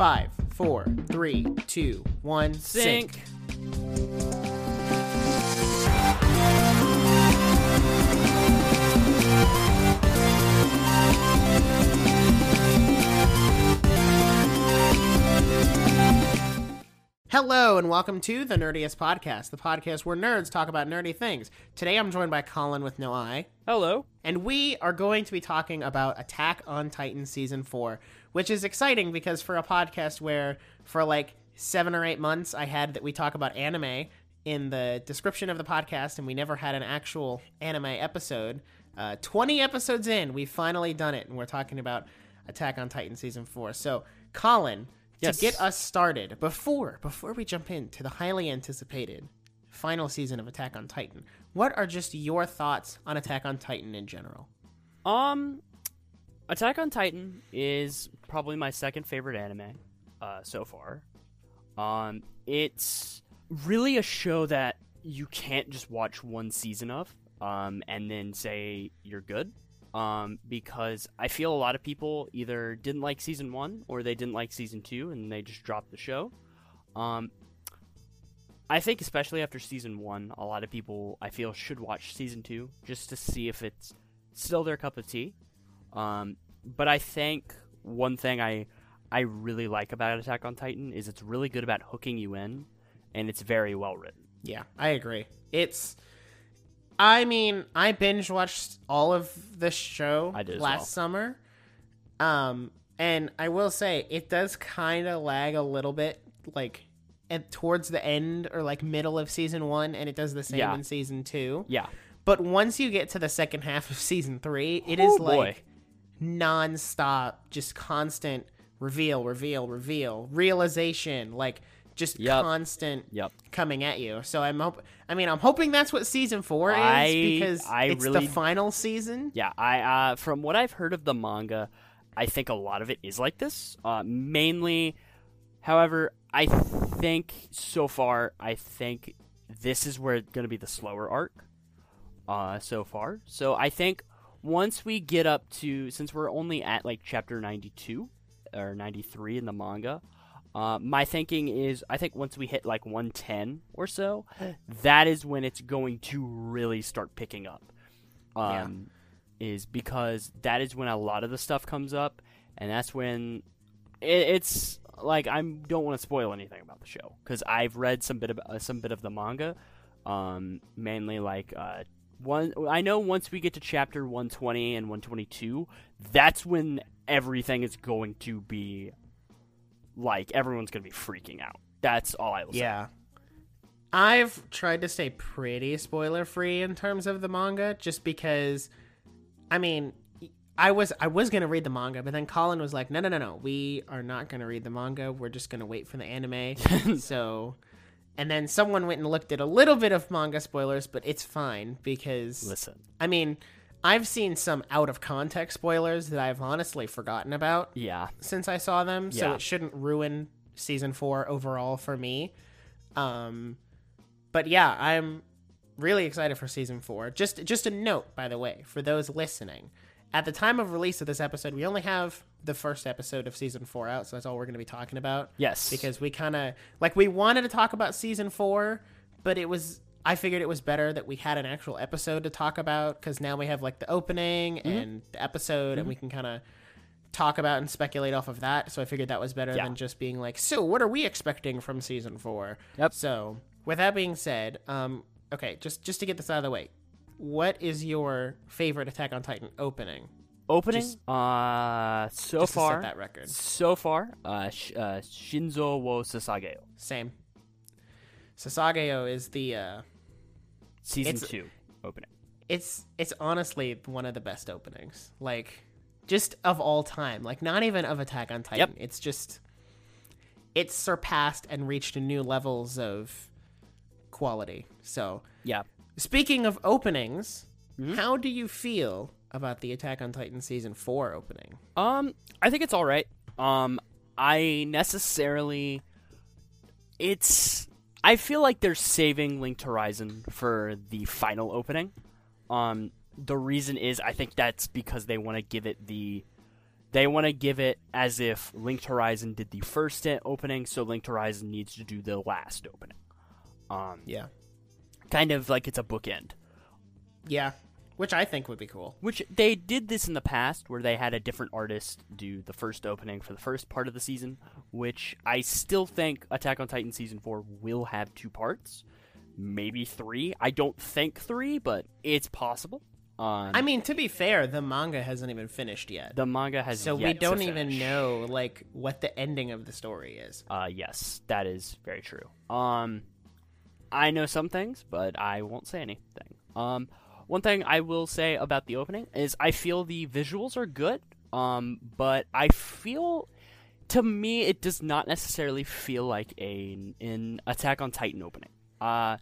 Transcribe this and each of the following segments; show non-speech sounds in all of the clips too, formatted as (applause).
Five, four, three, two, one, Sync. sync. Hello and welcome to the Nerdiest Podcast, the podcast where nerds talk about nerdy things. Today I'm joined by Colyn with no eye, Hello. and we are going to be talking about Attack on Titan Season 4, which is exciting because for a podcast where for like seven or eight months I had that we talk about anime in the description of the podcast, and we never had an actual anime episode. Uh, 20 episodes in, we've finally done it, and we're talking about Attack on Titan Season 4. So, Colyn, Yes. to get us started, before before we jump into the highly anticipated final season of Attack on Titan, what are just your thoughts on Attack on Titan in general? Um, Attack on Titan is probably my second favorite anime uh, so far. Um, it's really a show that you can't just watch one season of um, and then say you're good. Um, because I feel a lot of people either didn't like season one or they didn't like season two and they just dropped the show. Um, I think especially after season one, a lot of people I feel should watch season two just to see if it's still their cup of tea. Um, but I think one thing I I really like about Attack on Titan is it's really good about hooking you in, and it's very well written. Yeah, I agree. It's I mean, I binge watched all of the show I did last well. summer. Um and I will say it does kind of lag a little bit like at towards the end or like middle of season 1 and it does the same Yeah. in season 2. Yeah, But once you get to the second half of season 3, it Oh, is boy. like non-stop just constant reveal, reveal, reveal, realization, like just Yep. constant yep. coming at you. So I'm hope I mean I'm hoping that's what season 4 is because I it's really- the final season. Yeah, I uh, from what I've heard of the manga, I think a lot of it is like this. Uh, mainly, however, I think so far, I think this is where it's going to be the slower arc. Uh, so far, so I think once we get up to since we're only at like chapter ninety two or ninety three in the manga. Uh, my thinking is, I think once we hit like 110 or so, (sighs) that is when it's going to really start picking up. Yeah. Um, is because that is when a lot of the stuff comes up, and that's when it, it's like I don't want to spoil anything about the show because I've read some bit of uh, some bit of the manga, um, mainly like uh, one. I know once we get to chapter 120 and 122, that's when everything is going to be like everyone's going to be freaking out. That's all I will say. Yeah. I've tried to stay pretty spoiler free in terms of the manga just because I mean I was I was gonna read the manga, but then Colyn was like, No no no no, we are not gonna read the manga, we're just gonna wait for the anime. (laughs) so and then someone went and looked at a little bit of manga spoilers, but it's fine because Listen, I mean, I've seen some out of context spoilers that I've honestly forgotten about yeah, since I saw them, so Yeah. it shouldn't ruin season four overall for me. Um, but yeah, I'm really excited for season four. Just just a note, by the way, for those listening, at the time of release of this episode, we only have the first episode of season four out, so that's all we're going to be talking about. yes, Because we kind of like we wanted to talk about season four, but it was I figured it was better that we had an actual episode to talk about because now we have like the opening Mm-hmm. and the episode, and we can kind of talk about and speculate off of that. So I figured that was better Yeah. than just being like, so what are we expecting from season four? Yep. So with that being said, um, okay, just just to get this out of the way, what is your favorite Attack on Titan opening? opening. just- uh, so Just far, set that record. so far, uh, sh- uh, Shinzo wo Sasageyo, Same. Sasageyo is the uh, season two opening. it's it's honestly one of the best openings. Like just of all time. Like not even of Attack on Titan. It's just it's surpassed and reached new levels of quality. So, Yeah, speaking of openings, Mhm. how do you feel about the Attack on Titan season 4 opening? Um, I think it's all right. Um, I necessarily, it's. I feel like they're saving Linked Horizon for the final opening. Um, the reason is I think that's because they want to give it the they want to give it as if Linked Horizon did the first opening, so Linked Horizon needs to do the last opening. Um, Yeah. Kind of like it's a bookend. Yeah. Which I think would be cool. Which they did this in the past, where they had a different artist do the first opening for the first part of the season. Which I still think Attack on Titan season four will have two parts, maybe three. I don't think three, but it's possible. Um, I mean, to be fair, the manga hasn't even finished yet. the manga has so yet we don't even know like what the ending of the story is. Uh, yes, that is very true. Um, I know some things, but I won't say anything. Um, one thing I will say about the opening is I feel the visuals are good. Um, but I feel, to me, it does not necessarily feel like a an Attack on Titan opening. Uh,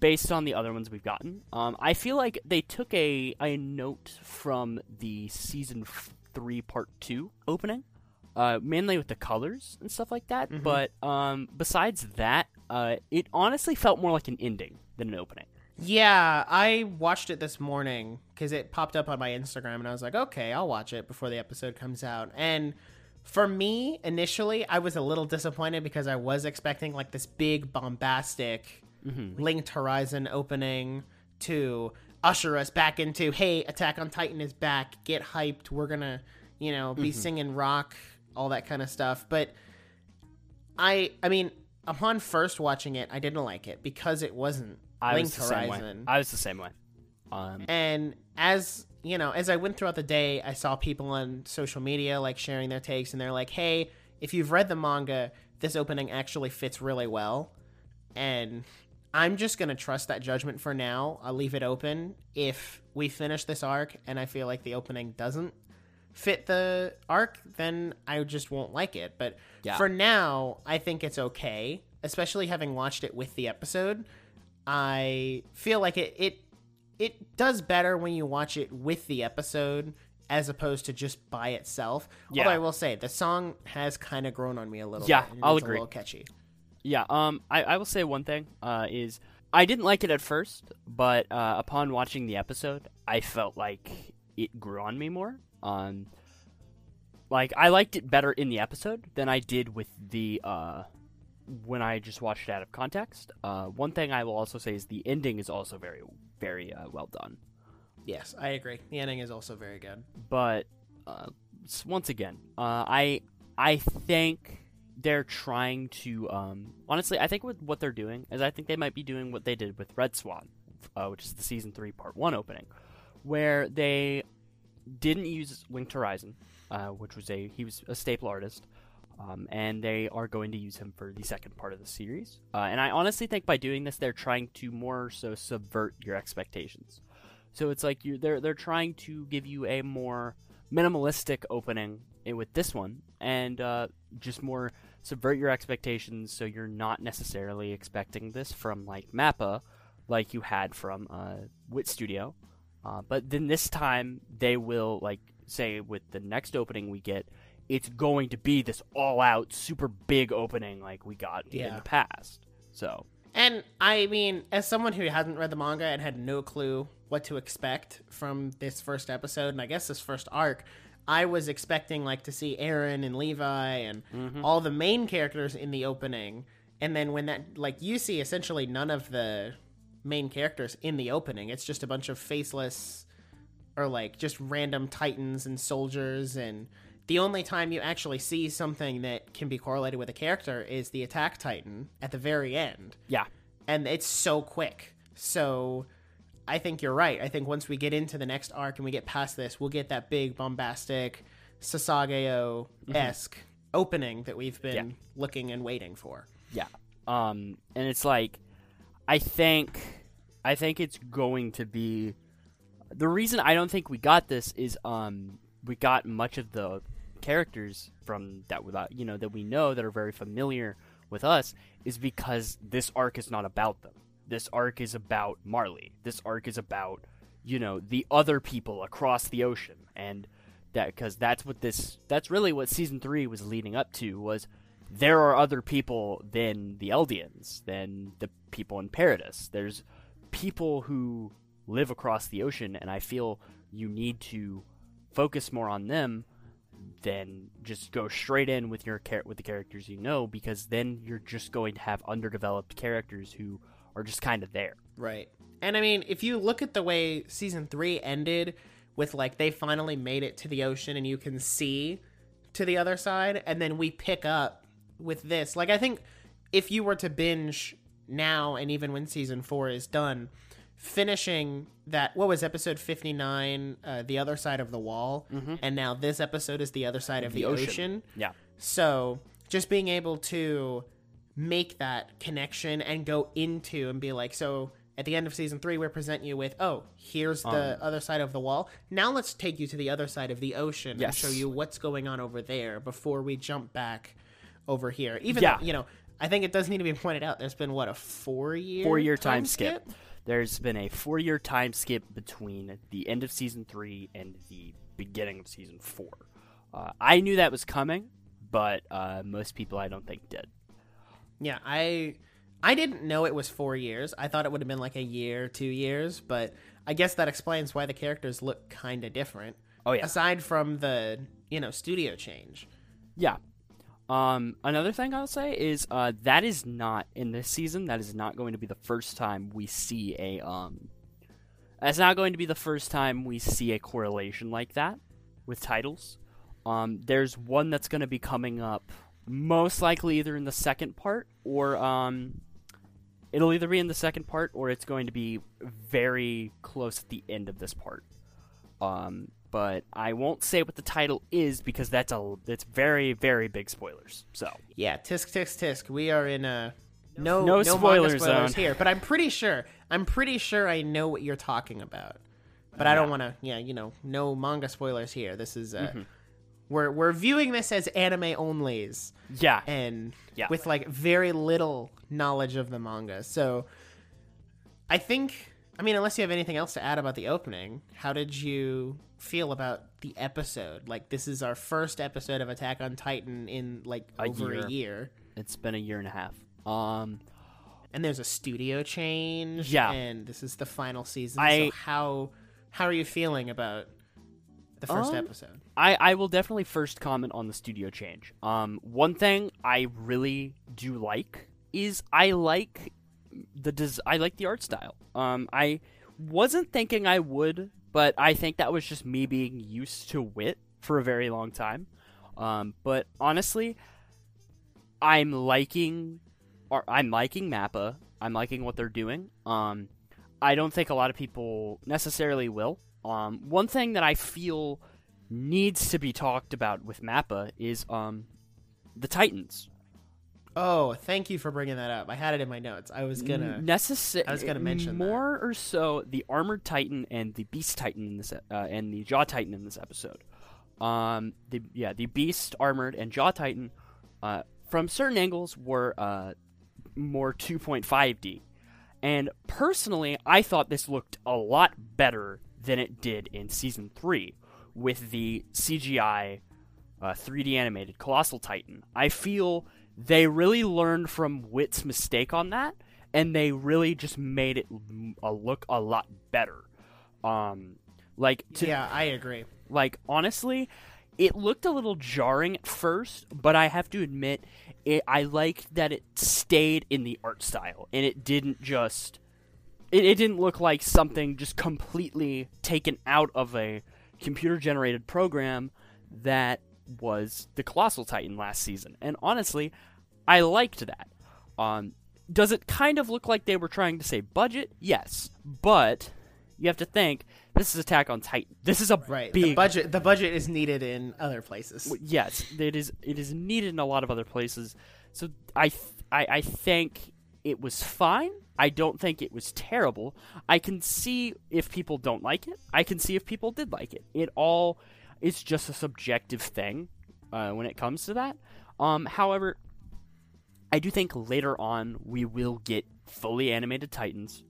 based on the other ones we've gotten, um, I feel like they took a a note from the season three part two opening uh, mainly with the colors and stuff like that. But um, besides that, uh, it honestly felt more like an ending than an opening. Yeah, I watched it this morning because it popped up on my Instagram, and I was like, okay, I'll watch it before the episode comes out. And for me, initially, I was a little disappointed because I was expecting like this big bombastic linked horizon opening to usher us back into, hey, Attack on Titan is back, get hyped, we're gonna, you know, be singing rock, all that kind of stuff. But I, I mean, upon first watching it, I didn't like it because it wasn't I linked was the same way. horizon. I was the same way. Um, And as you know, as I went throughout the day, I saw people on social media like sharing their takes, and they're like, "Hey, if you've read the manga, this opening actually fits really well." And I'm just gonna trust that judgment for now. I'll leave it open. If we finish this arc and I feel like the opening doesn't fit the arc, then I just won't like it. But Yeah. for now, I think it's okay. Especially having watched it with the episode, I feel like it it it does better when you watch it with the episode as opposed to just by itself. Yeah. Although I will say the song has kind of grown on me a little. Yeah, bit, I'll it's agree. A little catchy. yeah. Um, I, I will say one thing. Uh, is I didn't like it at first, but uh, upon watching the episode, I felt like it grew on me more. Um, like I liked it better in the episode than I did with the uh when I just watched it out of context. Uh, one thing I will also say is the ending is also very, very uh, well done. Yes, I agree. The ending is also very good. But uh, once again, uh, I I think they're trying to um, honestly. I think with what they're doing is I think they might be doing what they did with Red Swan, uh, which is the season three part one opening, where they didn't use Linked Horizon, uh, which was a he was a staple artist. Um, and they are going to use him for the second part of the series. Uh, and I honestly think by doing this, they're trying to more so subvert your expectations. So it's like you they're they're trying to give you a more minimalistic opening with this one, and uh, just more subvert your expectations, so you're not necessarily expecting this from like Mappa, like you had from uh, Wit Studio. Uh, but then this time they will like say with the next opening we get, it's going to be this all-out super big opening like we got in the past. So. And I mean, as someone who hasn't read the manga and had no clue what to expect from this first episode, and I guess this first arc, I was expecting like to see Eren and Levi and all the main characters in the opening, and then when that like you see essentially none of the main characters in the opening. It's just a bunch of faceless or like just random titans and soldiers and the only time you actually see something that can be correlated with a character is the attack titan at the very end yeah, and it's so quick. So I think you're right. I think once we get into the next arc and we get past this, we'll get that big bombastic Sasageyo esque opening that we've been Yeah. looking and waiting for. Yeah. Um and it's like I think I think it's going to be the reason I don't think we got this is um we got much of the characters from that without you know that we know that are very familiar with us is because this arc is not about them. This arc is about Marley. This arc is about you know the other people across the ocean and that because that's what this that's really what season 3 was leading up to was there are other people than the Eldians, than the people in Paradis. There's people who live across the ocean, and I feel you need to focus more on them than just go straight in with your char- with the characters you know because then you're just going to have underdeveloped characters who are just kind of there. Right. And I mean, if you look at the way season three ended, with like they finally made it to the ocean and you can see to the other side, and then we pick up with this. Like, I think if you were to binge now, and even when season four is done, finishing that, what was episode 59, uh, The Other Side of the Wall, and now this episode is The Other Side of the, ocean. Yeah. So just being able to make that connection and go into and be like, so at the end of season three, we present you with, oh, here's the Um, other side of the wall. Now let's take you to the other side of the ocean and show you what's going on over there before we jump back over here. Even Yeah. though, you know, I think it does need to be pointed out. There's been what a four year four year time skip. There's been a four year time skip between the end of season three and the beginning of season four. Uh, I knew that was coming, but uh, most people I don't think did. Yeah, I I didn't know it was four years. I thought it would have been like a year, two years, but I guess that explains why the characters look kind of different. Oh yeah, Aside from the you know studio change. yeah. Um, another thing I'll say is uh, that is not in this season. That is not going to be the first time we see a um. That's not going to be the first time we see a correlation like that with titles. Um, there's one that's going to be coming up, most likely either in the second part or um, it'll either be in the second part or it's going to be very close at the end of this part. Um, but I won't say what the title is because that's a that's very very big spoilers. So Yeah, tisk tisk tisk. We are in a no No no, spoilers zone. here, but I'm pretty sure I'm pretty sure I know what you're talking about. But I don't want to, yeah, you know, no manga spoilers here. This is uh Mm-hmm. we're we're viewing this as anime onlys yeah, and Yeah. with like very little knowledge of the manga. So I think I mean unless you have anything else to add about the opening, how did you feel about the episode? Like this is our first episode of Attack on Titan in like A over year. a year. it's been a year and a half. Um, and there's a studio change. Yeah. and this is the final season. I- so how how are you feeling about the first Um, episode? I, I will definitely first comment on the studio change. Um, one thing I really do like is I like the des- I like the art style. Um, I wasn't thinking I would, but I think that was just me being used to wit for a very long time. Um, but honestly, I'm liking, I'm liking Mappa. I'm liking what they're doing. Um, I don't think a lot of people necessarily will. Um, one thing that I feel needs to be talked about with Mappa is um, the Titans. Oh, thank you for bringing that up. I had it in my notes. I was gonna. Necessa- I was gonna mention that. more or so the armored titan and the beast titan in this uh, and the jaw titan in this episode. Um, the yeah, the beast armored and jaw titan, uh, from certain angles were uh more 2.5D, and personally, I thought this looked a lot better than it did in season three with the CGI uh, 3D animated Colossal Titan. I feel they really learned from Wit's mistake on that, and they really just made it look a lot better. Um, like to, yeah, I agree. like honestly, it looked a little jarring at first, but I have to admit, it, I liked that it stayed in the art style and it didn't just. It, it didn't look like something just completely taken out of a computer generated program that was the Colossal Titan last season. And honestly, I liked that. Um, does it kind of look like they were trying to say budget? Yes, but you have to think this is Attack on Titan. This is a Right. big The budget the budget is needed in other places. Yes, it is. It is needed in a lot of other places. So I, th- I, I think it was fine. I don't think it was terrible. I can see if people don't like it. I can see if people did like it. It all is just a subjective thing uh, when it comes to that. Um, however, I do think later on we will get fully animated Titans,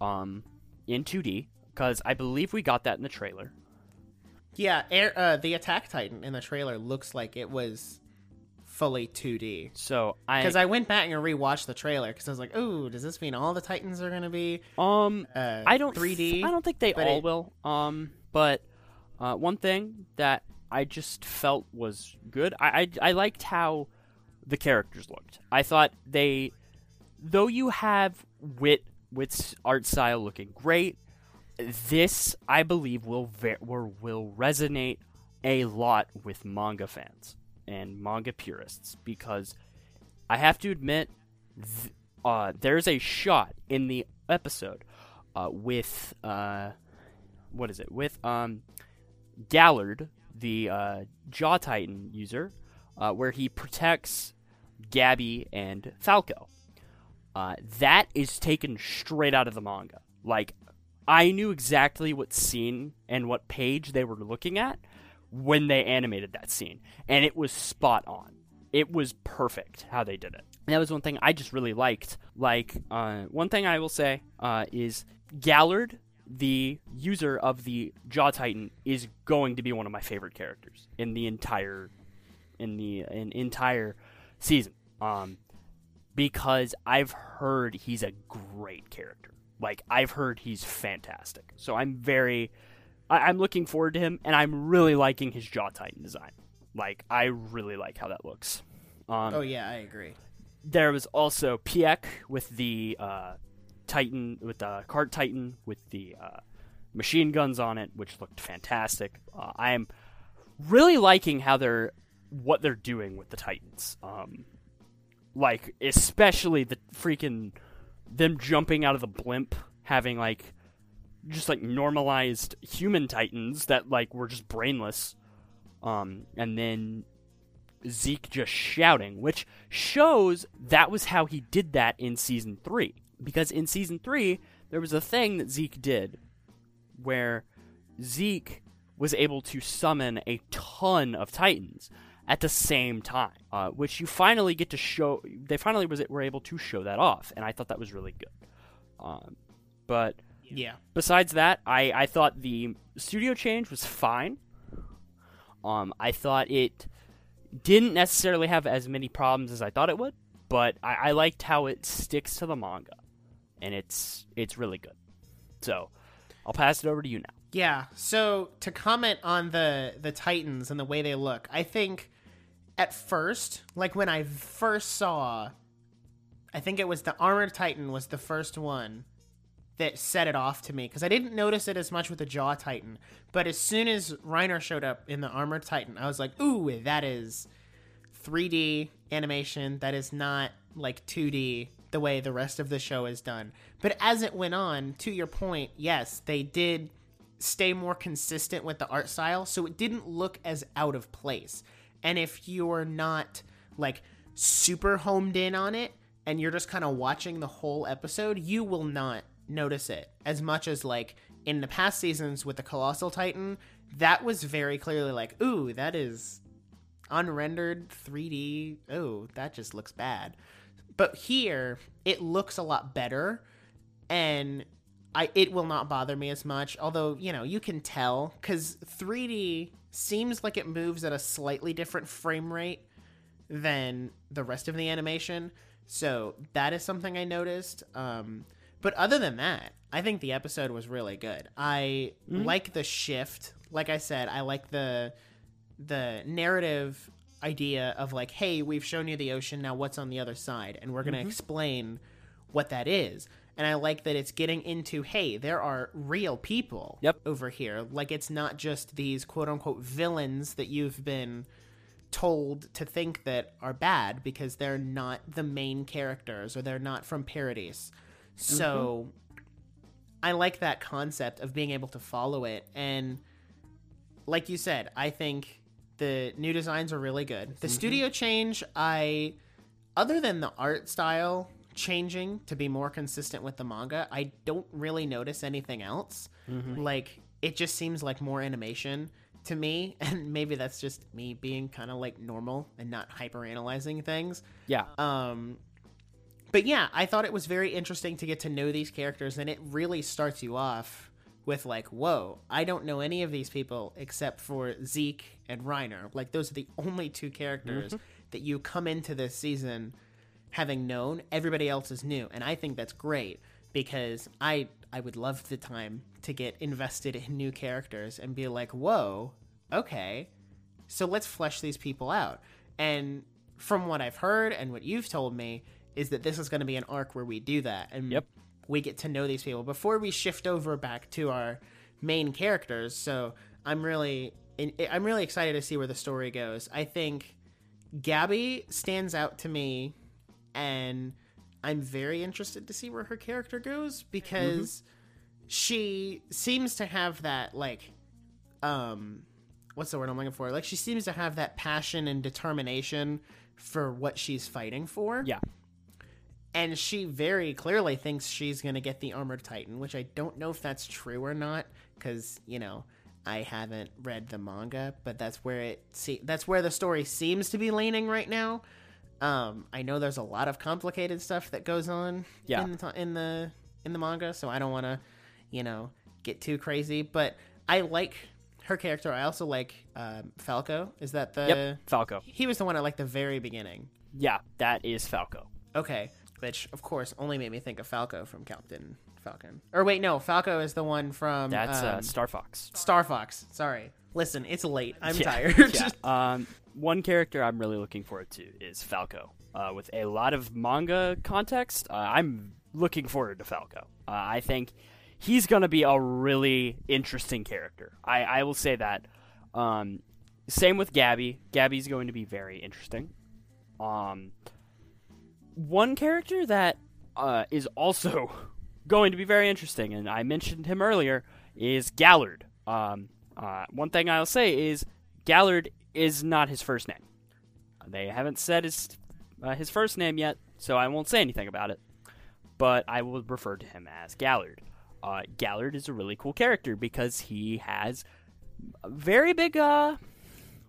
um, in 2D because I believe we got that in the trailer. Yeah, air, uh, the Attack Titan in the trailer looks like it was fully 2D. So I Because I went back and rewatched the trailer because I was like, "Ooh, does this mean all the Titans are gonna be um uh, I don't 3D?" I don't think they but all it- will. Um, but uh, one thing that I just felt was good. I, I I liked how the characters looked. I thought they, though you have wit Wit's art style looking great, this I believe will ver- will, resonate a lot with manga fans and manga purists because I have to admit, th- uh, there's a shot in the episode uh, with uh, what is it with um Galliard, the uh, Jaw Titan user, uh, where he protects Gabi and Falco. Uh, that is taken straight out of the manga. Like, I knew exactly what scene and what page they were looking at when they animated that scene, and it was spot on. It was perfect how they did it. And that was one thing I just really liked. Like, uh, one thing I will say uh, is Galliard the user of the Jaw Titan is going to be one of my favorite characters in the entire in the in entire season. Um, because I've heard he's a great character. Like I've heard he's fantastic. So I'm very I, am looking forward to him and I'm really liking his Jaw Titan design. Like I really like how that looks. Um, oh yeah, I agree. There was also Pieck with the uh, Titan with the cart Titan with the uh, machine guns on it, which looked fantastic. Uh, I am really liking how they're what they're doing with the Titans. Um, like especially the freaking them jumping out of the blimp, having like just like normalized human Titans that like were just brainless. Um, and then Zeke just shouting, which shows that was how he did that in season three. Because in season three, there was a thing that Zeke did where Zeke was able to summon a ton of Titans at the same time, uh, which you finally get to show. They finally was were able to show that off, and I thought that was really good. Um, but yeah, besides that, I I thought the studio change was fine. Um, I thought it didn't necessarily have as many problems as I thought it would, but I, I liked how it sticks to the manga and it's it's really good. So I'll pass it over to you now. Yeah. So to comment on the the Titans and the way they look, I think at first, like when I first saw, I think it was the Armored Titan was the first one that set it off to me because I didn't notice it as much with the Jaw Titan, but as soon as Reiner showed up in the Armored Titan, I was like, "Ooh, that is 3D animation. That is not like 2D the way the rest of the show is done. But as it went on, to your point, yes, they did stay more consistent with the art style, so it didn't look as out of place. And if you're not like super homed in on it and you're just kind of watching the whole episode, you will not notice it as much as like in the past seasons with the Colossal Titan, that was very clearly like, ooh, that is unrendered 3D. Oh, that just looks bad. But here, it looks a lot better, and I it will not bother me as much. Although you know you can tell because 3D seems like it moves at a slightly different frame rate than the rest of the animation. So that is something I noticed. Um, but other than that, I think the episode was really good. I mm-hmm. like the shift. Like I said, I like the the narrative idea of like, hey, we've shown you the ocean, now what's on the other side? And we're going to mm-hmm. explain what that is. And I like that it's getting into, hey, there are real people yep. over here. Like it's not just these quote unquote villains that you've been told to think that are bad because they're not the main characters or they're not from Paradise. So mm-hmm. I like that concept of being able to follow it. And like you said, I think the new designs are really good. The mm-hmm. studio change, I other than the art style changing to be more consistent with the manga, I don't really notice anything else. Mm-hmm. Like it just seems like more animation to me, (laughs) and maybe that's just me being kind of like normal and not hyper analyzing things. Yeah. Um but yeah, I thought it was very interesting to get to know these characters and it really starts you off with like, whoa, I don't know any of these people except for Zeke and Reiner. Like those are the only two characters mm-hmm. that you come into this season having known. Everybody else is new, and I think that's great because I I would love the time to get invested in new characters and be like, whoa, okay, So let's flesh these people out. And from what I've heard and what you've told me, is that this is going to be an arc where we do that. And Yep. We get to know these people before we shift over back to our main characters. So I'm really, I'm really excited to see where the story goes. I think Gabi stands out to me, and I'm very interested to see where her character goes because she seems to have that like, um, what's the word I'm looking for? Like she seems to have that passion and determination for what she's fighting for Yeah. And she very clearly thinks she's going to get the armored titan which i don't know if that's true or not because you know i haven't read the manga but that's where it see that's where the story seems to be leaning right now um i know there's a lot of complicated stuff that goes on Yeah. in the in the in the manga so i don't want to you know get too crazy but i like her character i also like um, falco is that the Yep. Falco. he was the one at like the very beginning Yeah, that is Falco. Okay, which of course only made me think of Falco from Captain Falcon. Or wait, no, Falco is the one from That's um, uh, Star Fox. Star Fox. Sorry. Listen, it's late. I'm Yeah, tired. (laughs) yeah. (laughs) Um, one character I'm really looking forward to is Falco. Uh, with a lot of manga context, uh, I'm looking forward to Falco. Uh, I think he's going to be a really interesting character. I, I will say that. Um, same with Gabi. Gabi's going to be very interesting. Um, one character that uh, is also (laughs) going to be very interesting, and I mentioned him earlier, is Galliard. Um, uh, one thing I'll say is Galliard is not his first name. They haven't said his uh, his first name yet, so I won't say anything about it. But I will refer to him as Galliard. Uh, Galliard is a really cool character because he has very big uh,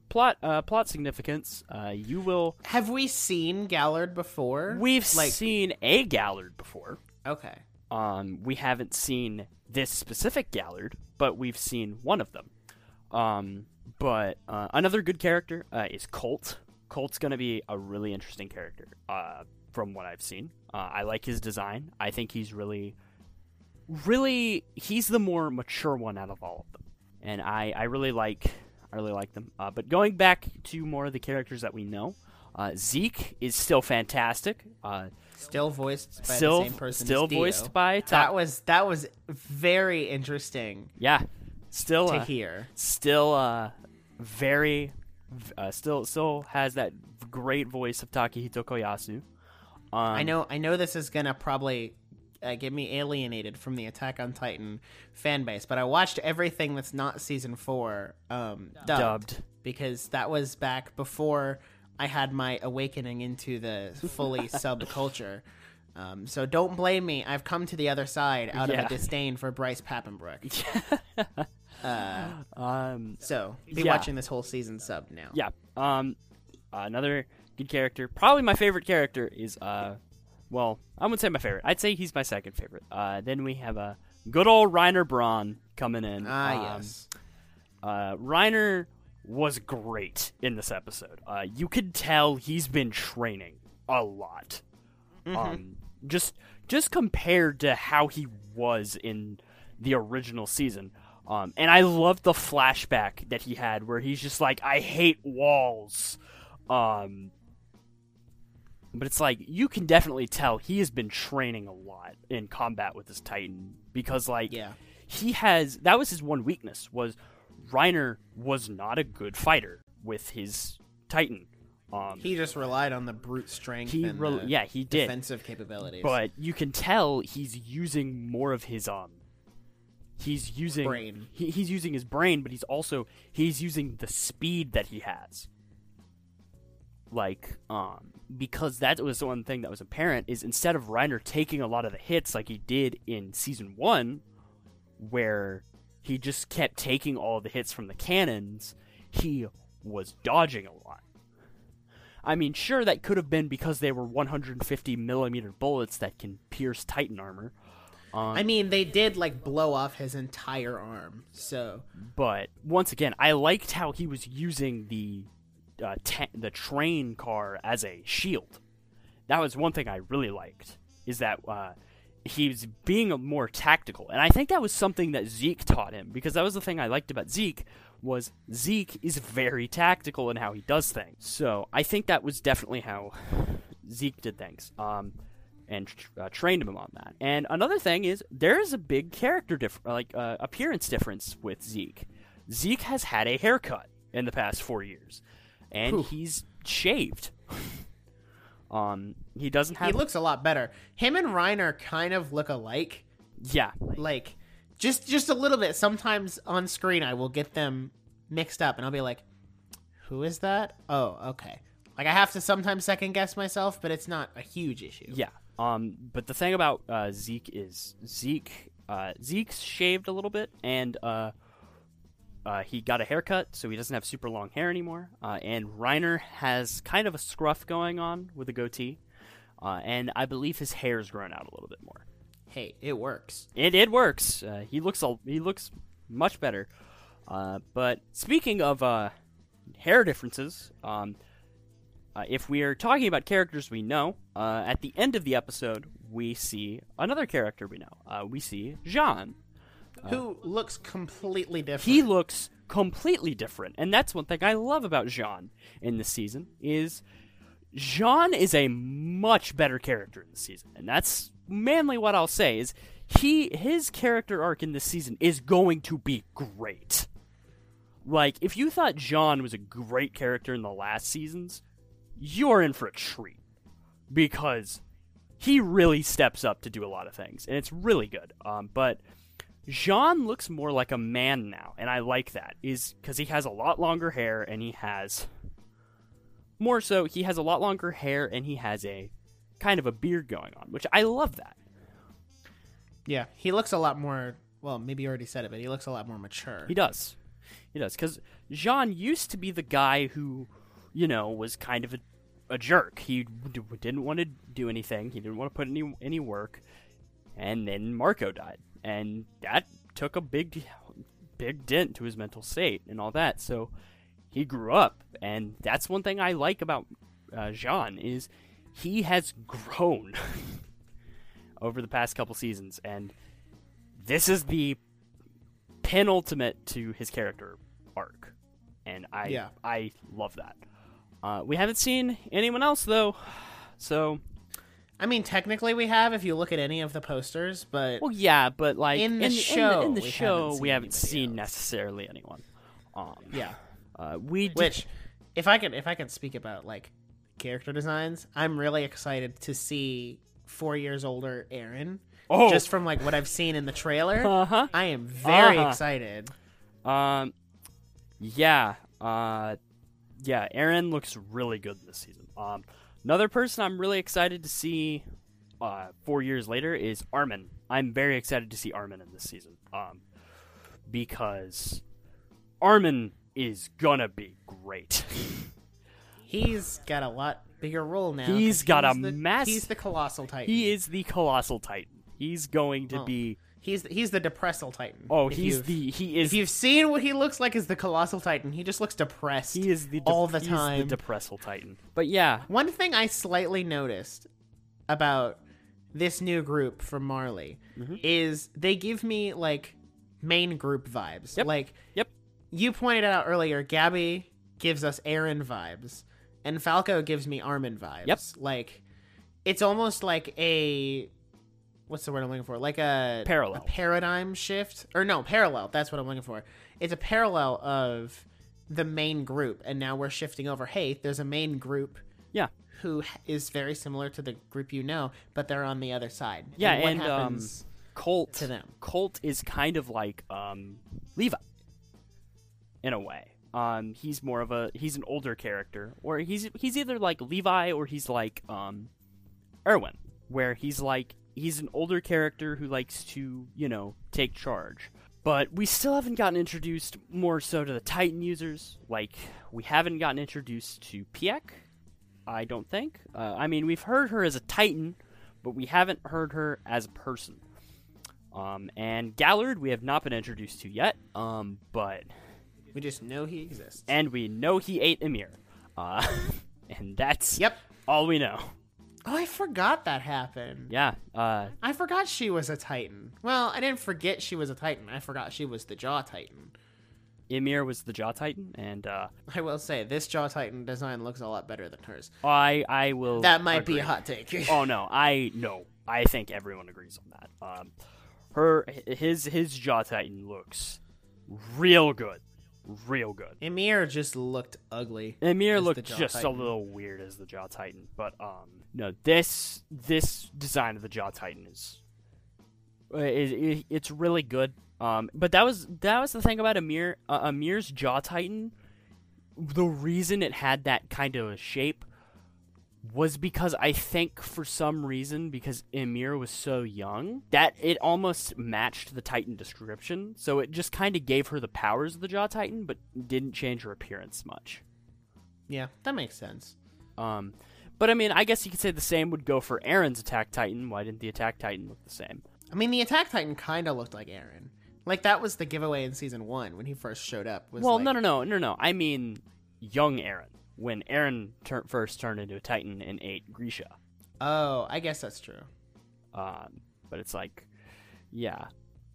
plot uh, plot significance. Uh, you will Have we seen Galliard before? we've like seen a Galliard before. okay. Um, we haven't seen this specific Galliard, but we've seen one of them. Um, but uh, another good character uh, is Colt. Colt's going to be a really interesting character uh, from what I've seen. Uh, I like his design. I think he's really, really, he's the more mature one out of all of them, and I, I really like, I really like them. Uh, but going back to more of the characters that we know, uh, Zeke is still fantastic. Uh, Still voiced by still, the same person. still voiced by That was that was very interesting Yeah, still to uh, hear. still uh very uh, still still has that great voice of Takehito Koyasu. Um, I know I know this is gonna probably uh, get me alienated from the Attack on Titan fan base, but I watched everything that's not season four um, dubbed, dubbed. because that was back before I had my awakening into the fully (laughs) subculture. Um, so don't blame me. I've come to the other side out of a disdain for Bryce Papenbrook. (laughs) Um, So be Yeah. watching this whole season sub now. yeah. Um, another good character, probably my favorite character is uh, well, I wouldn't say my favorite. I'd say he's my second favorite. Uh, then we have a uh, good old Reiner Braun coming in. Ah, Um, yes. Uh, Reiner was great in this episode. Uh, you could tell he's been training a lot. Um, just just compared to how he was in the original season. Um, and I love the flashback that he had where he's just like, I hate walls. Um, but it's like you can definitely tell he has been training a lot in combat with this Titan because like Yeah. he has that was his one weakness was Reiner was not a good fighter with his Titan. Um, He just relied on the brute strength he and re- the yeah he did, defensive capabilities. but you can tell he's using more of his um. He's using Brain. He, he's using his brain, but he's also he's using the speed that he has. Like um, because that was the one thing that was apparent is instead of Reiner taking a lot of the hits like he did in season one, where he just kept taking all the hits from the cannons, he was dodging a lot. I mean, sure, that could have been because they were 150 millimeter bullets that can pierce Titan armor. Um, I mean, they did like blow off his entire arm. So but once again, I liked how he was using the uh, the train car as a shield. That was one thing I really liked. Is that uh, he was being more tactical, and I think that was something that Zeke taught him because that was the thing I liked about Zeke was Zeke is very tactical in how he does things. So I think that was definitely how Zeke did things. Um, and uh, trained him on that. And another thing is there is a big character diff- like uh, appearance difference with Zeke. Zeke has had a haircut in the past four years, and he's shaved. (laughs) um, he doesn't have He looks a lot better. Him and Reiner kind of look alike. yeah, Like just just a little bit. Sometimes on screen I will get them mixed up and I'll be like, "Who is that?" Oh, okay. Like I have to sometimes second guess myself, but it's not a huge issue. Yeah. Um, but the thing about uh, Zeke is Zeke uh, Zeke's shaved a little bit, and uh, uh, he got a haircut, so he doesn't have super long hair anymore. Uh, and Reiner has kind of a scruff going on with a goatee, uh, and I believe his hair's grown out a little bit more. Hey, it works. It it works. Uh, he looks a, he looks much better. Uh, but speaking of uh, hair differences, um, uh, if we are talking about characters we know, uh, at the end of the episode we see another character we know. Uh, we see Jean. Who looks completely different. He looks completely different, and that's one thing I love about Jean in this season is Jean is a much better character in this season, and that's mainly what I'll say is he his character arc in this season is going to be great. Like if you thought Jean was a great character in the last seasons, you're in for a treat because he really steps up to do a lot of things, and it's really good. Um, but Jean looks more like a man now, and I like that. Is because he has a lot longer hair and he has more so he has a lot longer hair and he has a kind of a beard going on, which I love that. Yeah, he looks a lot more. Well, maybe you already said it, but he looks a lot more mature. He does. He does because Jean used to be the guy who, you know, was kind of a, a jerk. He d- didn't want to do anything. He didn't want to put any any work, and then Marco died, and that took a big, big dent to his mental state and all that. So he grew up, and that's one thing I like about uh, Jean is he has grown (laughs) over the past couple seasons, and this is the penultimate to his character arc, and I Yeah. I love that. Uh, we haven't seen anyone else though, (sighs) so I mean, technically we have if you look at any of the posters, but well, yeah, but like In the in, show, in the, we show, haven't we haven't seen else. necessarily anyone. Um, yeah. uh, we Which, if I can, if I can speak about like character designs, I'm really excited to see four years older Eren. Oh. Just from like what I've seen in the trailer, Uh-huh. I am very Uh-huh. excited. Um, yeah, uh, yeah. Eren looks really good this season. Um, another person I'm really excited to see, uh, four years later is Armin. I'm very excited to see Armin in this season. Um, because Armin is gonna be great. (laughs) He's got a lot bigger role now. he's got a the, mass- He's the colossal titan. he is the colossal titan. He's going to Oh. be. He's he's the depressal titan. Oh, If he's the he is If you've seen what he looks like as the colossal titan, he just looks depressed. he is the dep- all the he's time. the depressal titan. But yeah, One thing I slightly noticed about this new group from Marley Mm-hmm. is they give me like main group vibes. Yep. Like yep. you pointed out earlier, Gabi gives us Eren vibes, and Falco gives me Armin vibes. Yep. Like it's almost like a what's the word I'm looking for? Like a Parallel. a paradigm shift, or no, parallel. That's what I'm looking for. It's a parallel of the main group, and now we're shifting over. Hey, there's a main group Yeah. who is very similar to the group you know, but they're on the other side. Yeah, what and, um. Colt to them. Colt is kind of like um, Levi in a way. Um, he's more of a he's an older character, or he's he's either like Levi or he's like um, Erwin, where he's like he's an older character who likes to you know take charge. But we still haven't gotten introduced more so to the Titan users. Like we haven't gotten introduced to Pieck. I don't think. Uh, I mean, we've heard her as a Titan, but we haven't heard her as a person. Um, and Galliard, we have not been introduced to yet. Um, but we just know he exists. and we know he ate Ymir. Uh, (laughs) and that's yep. all we know. Oh, I forgot that happened. Yeah. Uh, I forgot she was a Titan. Well, I didn't forget she was a Titan. I forgot she was the Jaw Titan. Ymir was the Jaw Titan, and uh, I will say this Jaw Titan design looks a lot better than hers. I I will. That might be a hot take. oh (laughs) no, I no, I think everyone agrees on that. Um, her his his Jaw Titan looks real good, real good. Ymir just looked ugly. Ymir looked Jaw just a little weird as the Jaw Titan, but um, no, this this design of the Jaw Titan is, uh, is, is it's really good. Um, but that was that was the thing about Ymir uh, Ymir's Jaw Titan. The reason it had that kind of shape was because I think for some reason because Ymir was so young that it almost matched the Titan description. So it just kind of gave her the powers of the Jaw Titan, but didn't change her appearance much. Yeah, that makes sense. Um, but I mean, I guess you could say the same would go for Eren's Attack Titan. Why didn't the Attack Titan look the same? I mean, the Attack Titan kind of looked like Eren. Like that was the giveaway in season one when he first showed up. Was well, like, no, no, no, no, no. I mean, young Eren when Eren tur- first turned into a Titan and ate Grisha. Oh, I guess that's true. Um, but it's like, yeah,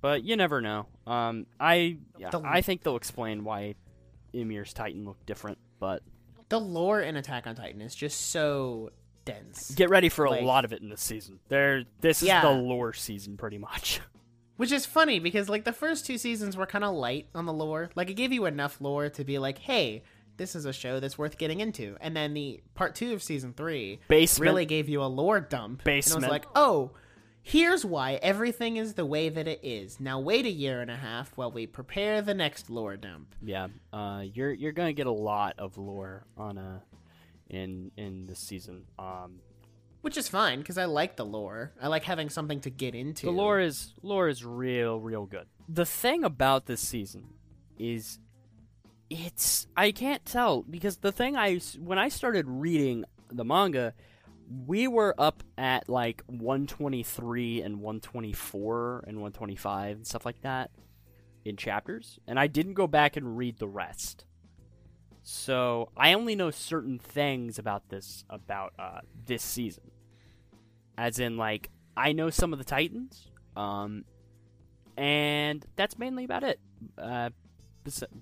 but you never know. Um, I yeah, The- I think they'll explain why Ymir's Titan looked different, but The lore in Attack on Titan is just so dense. get ready for Like- a lot of it in this season. There, this is Yeah. the lore season, pretty much. (laughs) Which is funny because like the first two seasons were kind of light on the lore. Like it gave you enough lore to be like, "Hey, this is a show that's worth getting into." And then the part 2 of season 3 Basement. really gave you a lore dump. And Basement. it was like, "Oh, here's why everything is the way that it is. Now wait a year and a half while we prepare the next lore dump." Yeah, uh, you're you're gonna get a lot of lore on a in in this season. Um, Which is fine because I like the lore. I like having something to get into. the lore is lore is real real good. The thing about this season is it's I can't tell because the thing I when I started reading the manga, we were up at like 123 and 124 and 125 and stuff like that in chapters, and I didn't go back and read the rest. So I only know certain things about this about uh, this season, as in like I know some of the Titans, um, and that's mainly about it. Uh,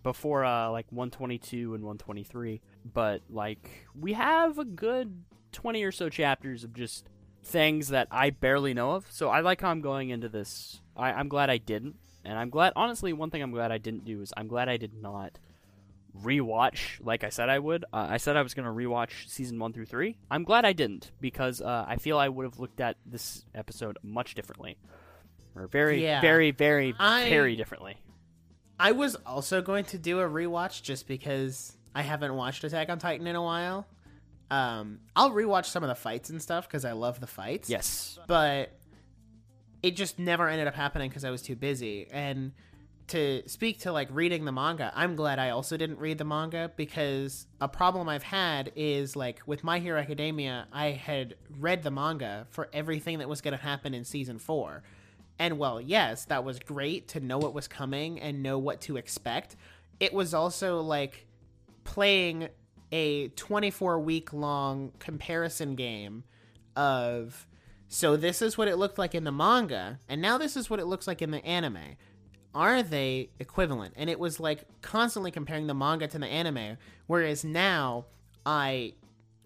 before uh, like 122 and 123, but like we have a good 20 or so chapters of just things that I barely know of. So I like how I'm going into this. I, I'm glad I didn't, and I'm glad. Honestly, one thing I'm glad I didn't do is I'm glad I did not rewatch like I said I would. Uh, I said I was going to rewatch season 1 through 3. I'm glad I didn't because uh, I feel I would have looked at this episode much differently. Or very Yeah. very very I- very differently. I was also going to do a rewatch just because I haven't watched Attack on Titan in a while. Um, I'll rewatch some of the fights and stuff because I love the fights. Yes. but it just never ended up happening because I was too busy. And to speak to like reading the manga, I'm glad I also didn't read the manga because a problem I've had is like with My Hero Academia, I had read the manga for everything that was going to happen in season four. And well, yes, that was great to know what was coming and know what to expect. It was also like playing a 24 week long comparison game of so this is what it looked like in the manga and now this is what it looks like in the anime are they equivalent and it was like constantly comparing the manga to the anime whereas now i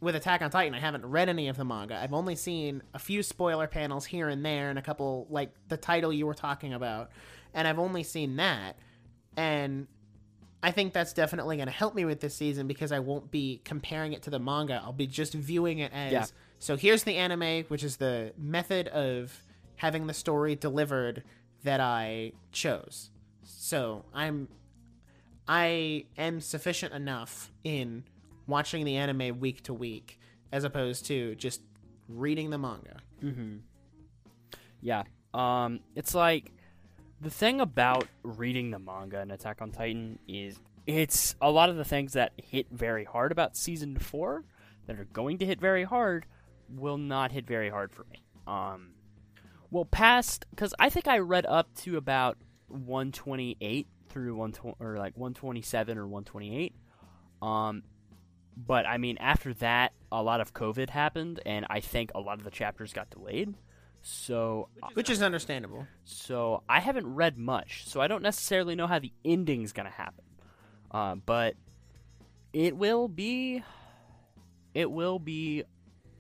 with attack on titan i haven't read any of the manga i've only seen a few spoiler panels here and there and a couple like the title you were talking about and i've only seen that and I think that's definitely going to help me with this season because I won't be comparing it to the manga. I'll be just viewing it as Yeah. so here's the anime, which is the method of having the story delivered that I chose. So I'm I am sufficient enough in watching the anime week to week as opposed to just reading the manga. Mm-hmm. Yeah. Um, it's like the thing about reading the manga in Attack on Titan is it's a lot of the things that hit very hard about season four that are going to hit very hard will not hit very hard for me. Um, well, past because I think I read up to about 128 through 120 or like 127 or 128. Um, but I mean, after that, a lot of COVID happened, and I think a lot of the chapters got delayed. So, Which is understandable. so I haven't read much, so I don't necessarily know how the ending's gonna happen. Uh, but it will be it will be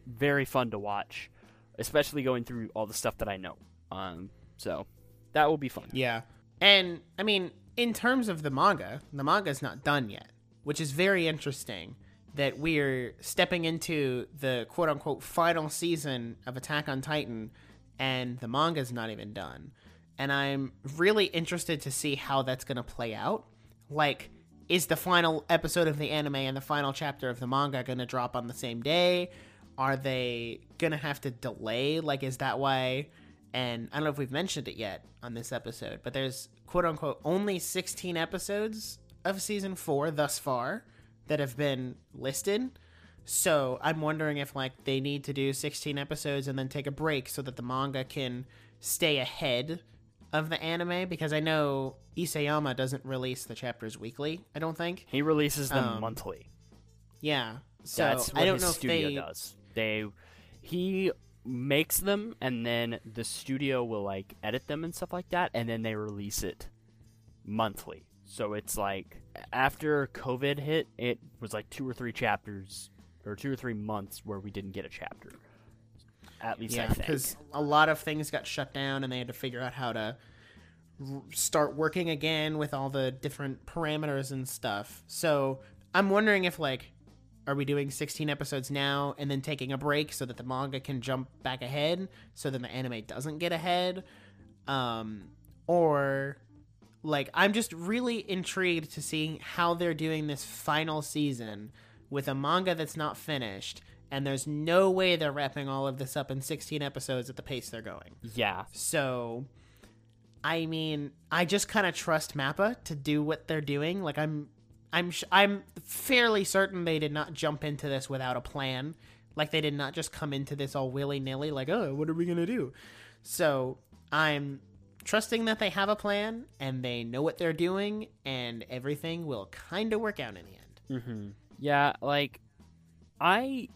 very fun to watch, especially going through all the stuff that I know. Um, so that will be fun. Yeah. And I mean, in terms of the manga, the manga's not done yet, which is very interesting that we're stepping into the quote unquote final season of Attack on Titan and the manga's not even done. And I'm really interested to see how that's going to play out. Like, is the final episode of the anime and the final chapter of the manga going to drop on the same day? Are they going to have to delay? Like, is that why? And I don't know if we've mentioned it yet on this episode, but there's quote unquote only 16 episodes of season four thus far that have been listed. So I'm wondering if like they need to do 16 episodes and then take a break so that the manga can stay ahead of the anime because I know Isayama doesn't release the chapters weekly. I don't think. He releases them Um, monthly. Yeah. So That's what I don't his know if studio they does. They he makes them and then the studio will like edit them and stuff like that and then they release it monthly. So it's like after COVID hit, it was like two or three chapters or two or three months where we didn't get a chapter. At least I Yeah, think. because a lot of things got shut down and they had to figure out how to r- start working again with all the different parameters and stuff. So I'm wondering if, like, are we doing 16 episodes now and then taking a break so that the manga can jump back ahead so then the anime doesn't get ahead? Um, or, like, I'm just really intrigued to see how they're doing this final season with a manga that's not finished and there's no way they're wrapping all of this up in 16 episodes at the pace they're going. yeah. So, I mean, I just kind of trust Mappa to do what they're doing. Like I'm, I'm, sh- I'm fairly certain they did not jump into this without a plan. Like they did not just come into this all willy nilly. Like, oh, what are we gonna do? So I'm trusting that they have a plan and they know what they're doing, and everything will kind of work out in the end. Mm-hmm. Yeah, like I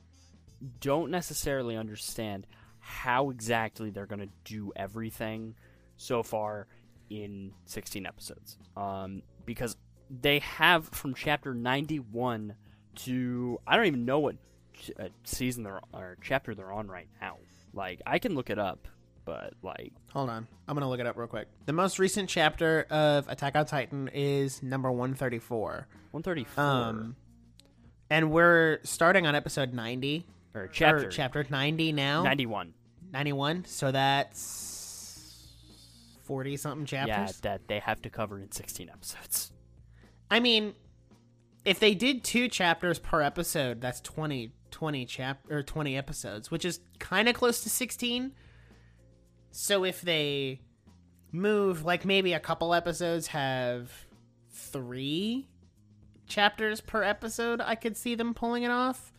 don't necessarily understand how exactly they're gonna do everything so far in 16 episodes. Um, because they have from chapter 91 to I don't even know what ch- uh, season they're or chapter they're on right now. Like I can look it up, but like Hold on. I'm going to look it up real quick. The most recent chapter of Attack on Titan is number 134. 134 Um, and we're starting on episode 90. or chapter Or chapter 90 now. 91. 91. So that's 40 something chapters Yeah, that they have to cover in 16 episodes. I mean, if they did two chapters per episode, that's 20, 20 chap or 20 episodes, which is kind of close to 16. So if they move, like maybe a couple episodes have three chapters per episode, I could see them pulling it off.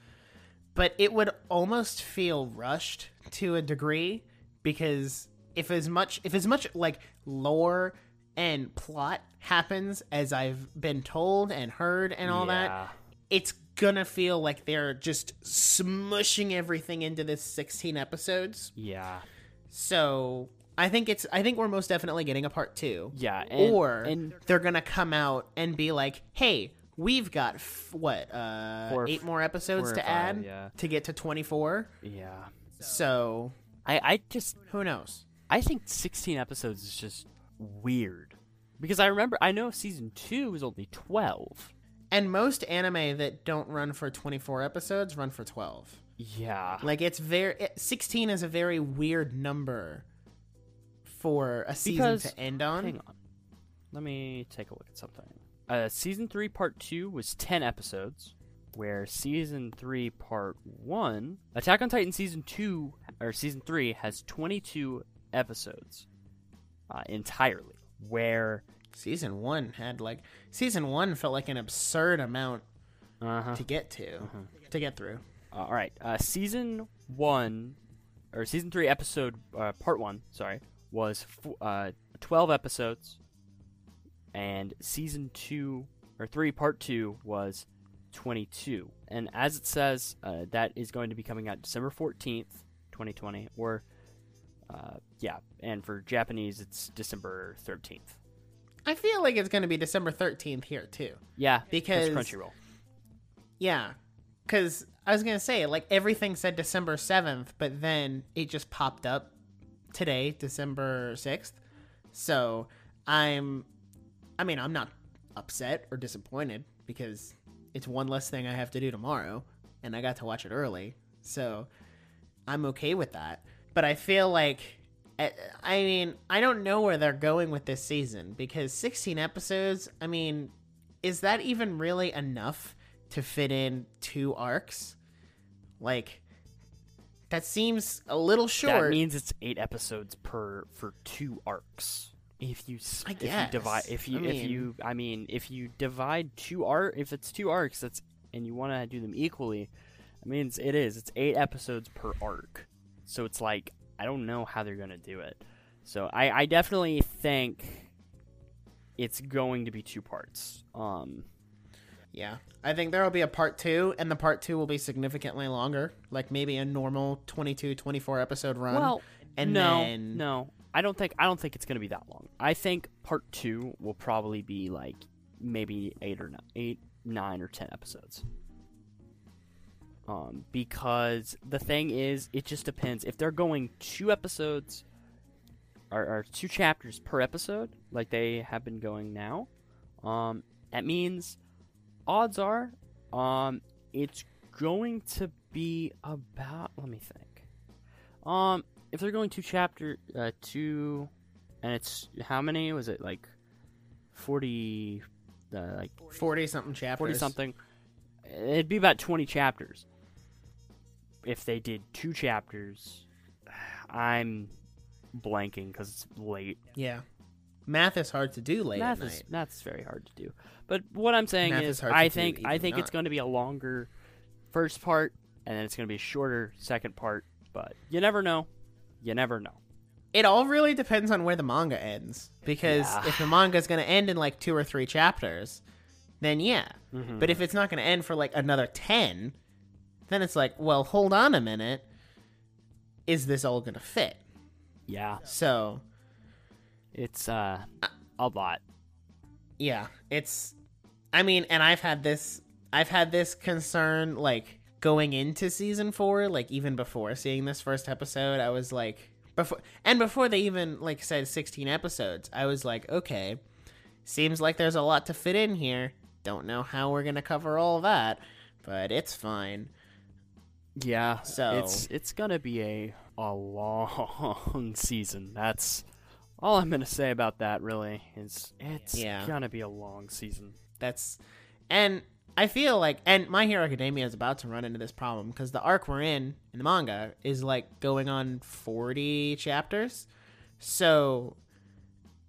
But it would almost feel rushed to a degree because if as much if as much like lore and plot happens as I've been told and heard and all that, it's gonna feel like they're just smushing everything into this 16 episodes. Yeah. So I think it's I think we're most definitely getting a part two. Yeah, and- or and- they're gonna come out and be like, "Hey, we've got f- what uh, Four eight more episodes to five, add yeah. to get to 24." Yeah. So I, I just who knows? I think 16 episodes is just weird. Because I remember I know season 2 is only 12. And most anime that don't run for 24 episodes run for 12. Yeah. Like it's very it, 16 is a very weird number for a season Because- to end on. Hang on. Let me take a look at something. Uh, season 3 part 2 was 10 episodes, where season 3 part 1, Attack on Titan season 2 or season 3 has 22 episodes uh, entirely, where Season 1 had like season 1 felt like an absurd amount uh-huh. to get to to get through. Uh, all right. Uh, season one, or season three, episode uh, part one. Sorry, was f- uh, twelve episodes, and season two or three, part two was twenty-two. And as it says, uh, that is going to be coming out December fourteenth, twenty twenty, or uh, yeah. And for Japanese, it's December thirteenth. I feel like it's going to be December 13th here too. Yeah, Because- Crunchyroll. Yeah. Cuz I was to say like everything said December 7th, but then it just popped up today, December 6th. So, I'm I mean, I'm not upset or disappointed because it's one less thing I have to do tomorrow and I got to watch it early. So, I'm okay with that. But I feel like I mean, I don't know where they're going with this season because 16 episodes, I mean, is that even really enough to fit in two arcs? Like that seems a little short. That means it's eight episodes per for two arcs. If you if you divide if you I if you I mean if you divide two arc if it's two arcs that's and you want to do them equally, I mean it is it's eight episodes per arc. So it's like I don't know how they're gonna do it. So I I definitely think it's going to be two parts. Um, Yeah. I think there will be a part 2 and the part 2 will be significantly longer, like maybe a normal 22 24 episode run. Well, and no, then no, I don't think I don't think it's gonna be that long. I think part two will probably be like maybe eight or nine, eight, nine or ten episodes. Um, because the thing is, it just depends. If they're going two episodes, or, or two chapters per episode, like they have been going now, um, that means odds are, um, it's going to be about. Let me think. Um, if they're going to chapter, uh, two, and it's how many was it? Like forty, uh, like 40 something chapters. forty something. It'd be about twenty chapters. If they did two chapters, I'm blanking because it's late. Yeah. Math is hard to do late Math at is night. that's very hard to do. But what I'm saying Math is, is I think I think it's going to be a longer first part, and then it's going to be a shorter second part. But you never know. You never know. It all really depends on where the manga ends. Because Yeah. if the manga is going to end in like two or three chapters, then yeah. Mhm. But if it's not going to end for like another 10, then it's like, well, hold on a minute. Is this all going to fit? Yeah, So, it's uh a lot. yeah, it's I mean, and I've had this I've had this concern like going into season 4, like even before seeing this first episode, I was like before and before they even like said 16 episodes, I was like, okay, seems like there's a lot to fit in here. Don't know how we're going to cover all that, but it's fine. Yeah, So- it's it's gonna be a a long (laughs) season. That's all I'm gonna say about that. Really, is it's Yeah. gonna be a long season. That's and I feel like and My Hero Academia is about to run into this problem because the arc we're in in the manga is like going on 40 chapters. So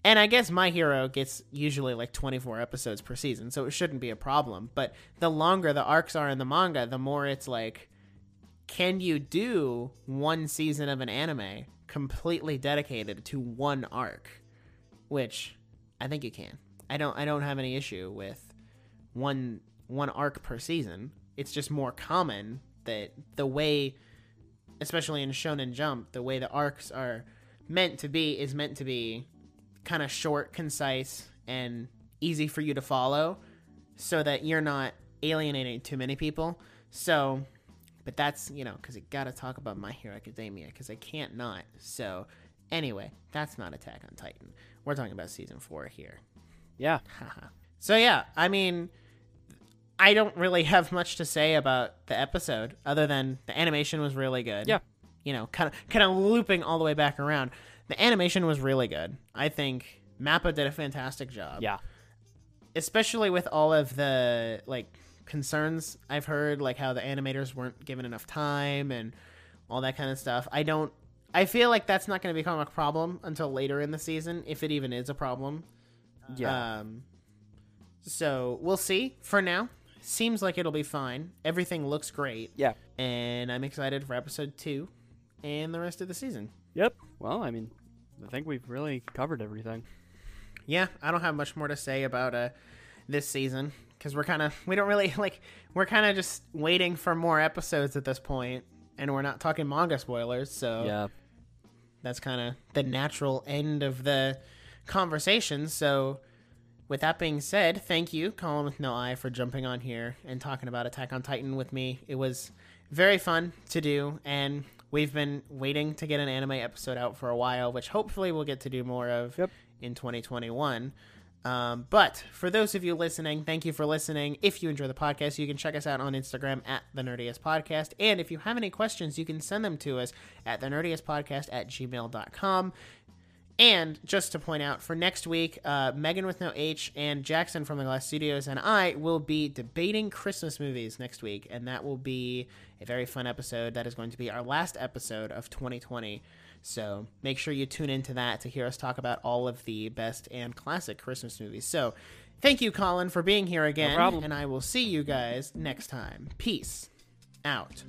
and I guess My Hero gets usually like 24 episodes per season, so it shouldn't be a problem, but the longer the arcs are in the manga, the more it's like can you do one season of an anime completely dedicated to one arc? Which I think you can. I don't I don't have any issue with one one arc per season. It's just more common that the way especially in Shonen Jump, the way the arcs are meant to be is meant to be kind of short, concise, and easy for you to follow so that you're not alienating too many people. So, but that's, you know, because I got to talk about My Hero Academia because I can't not. So, anyway, that's not Attack on Titan. We're talking about season four here. Yeah, (laughs) so, yeah, I mean, I don't really (laughs) have much to say about the episode other than the animation was really good. Yeah. You know, kind of kind of looping all the way back around. The animation was really good. I think Mappa did a fantastic job yeah, especially with all of the like concerns I've heard, like how the animators weren't given enough time and all that kind of stuff. I don't. I feel like that's not going to become a problem until later in the season, if it even is a problem. yeah. Um, so we'll see. For now, seems like it'll be fine. Everything looks great, yeah. and I'm excited for episode two and the rest of the season. Yep. Well, I mean, I think we've really covered everything. yeah, I don't have much more to say about uh this season because we're kind of we don't really (laughs) like we're kind of just waiting for more episodes at this point, and we're not talking manga spoilers, so Yeah. that's kind of the natural end of the conversation. So with that being said, thank you, Colyn with no eye, for jumping on here and talking about Attack on Titan with me. It was very fun to do, and we've been waiting to get an anime episode out for a while, which hopefully we'll get to do more of Yep. in 2021. Um, but for those of you listening, thank you for listening. If you enjoy the podcast, you can check us out on Instagram at the nerdiest podcast. And if you have any questions, you can send them to us at the nerdiest podcast at gmail.com. And just to point out, for next week, uh, Megan with no H and Jackson from the Glass Studios and I will be debating Christmas movies next week, and that will be a very fun episode. That is going to be our last episode of 2020. So make sure you tune into that to hear us talk about all of the best and classic Christmas movies. So thank you, Colyn, for being here again. No and I will see you guys next time. Peace out.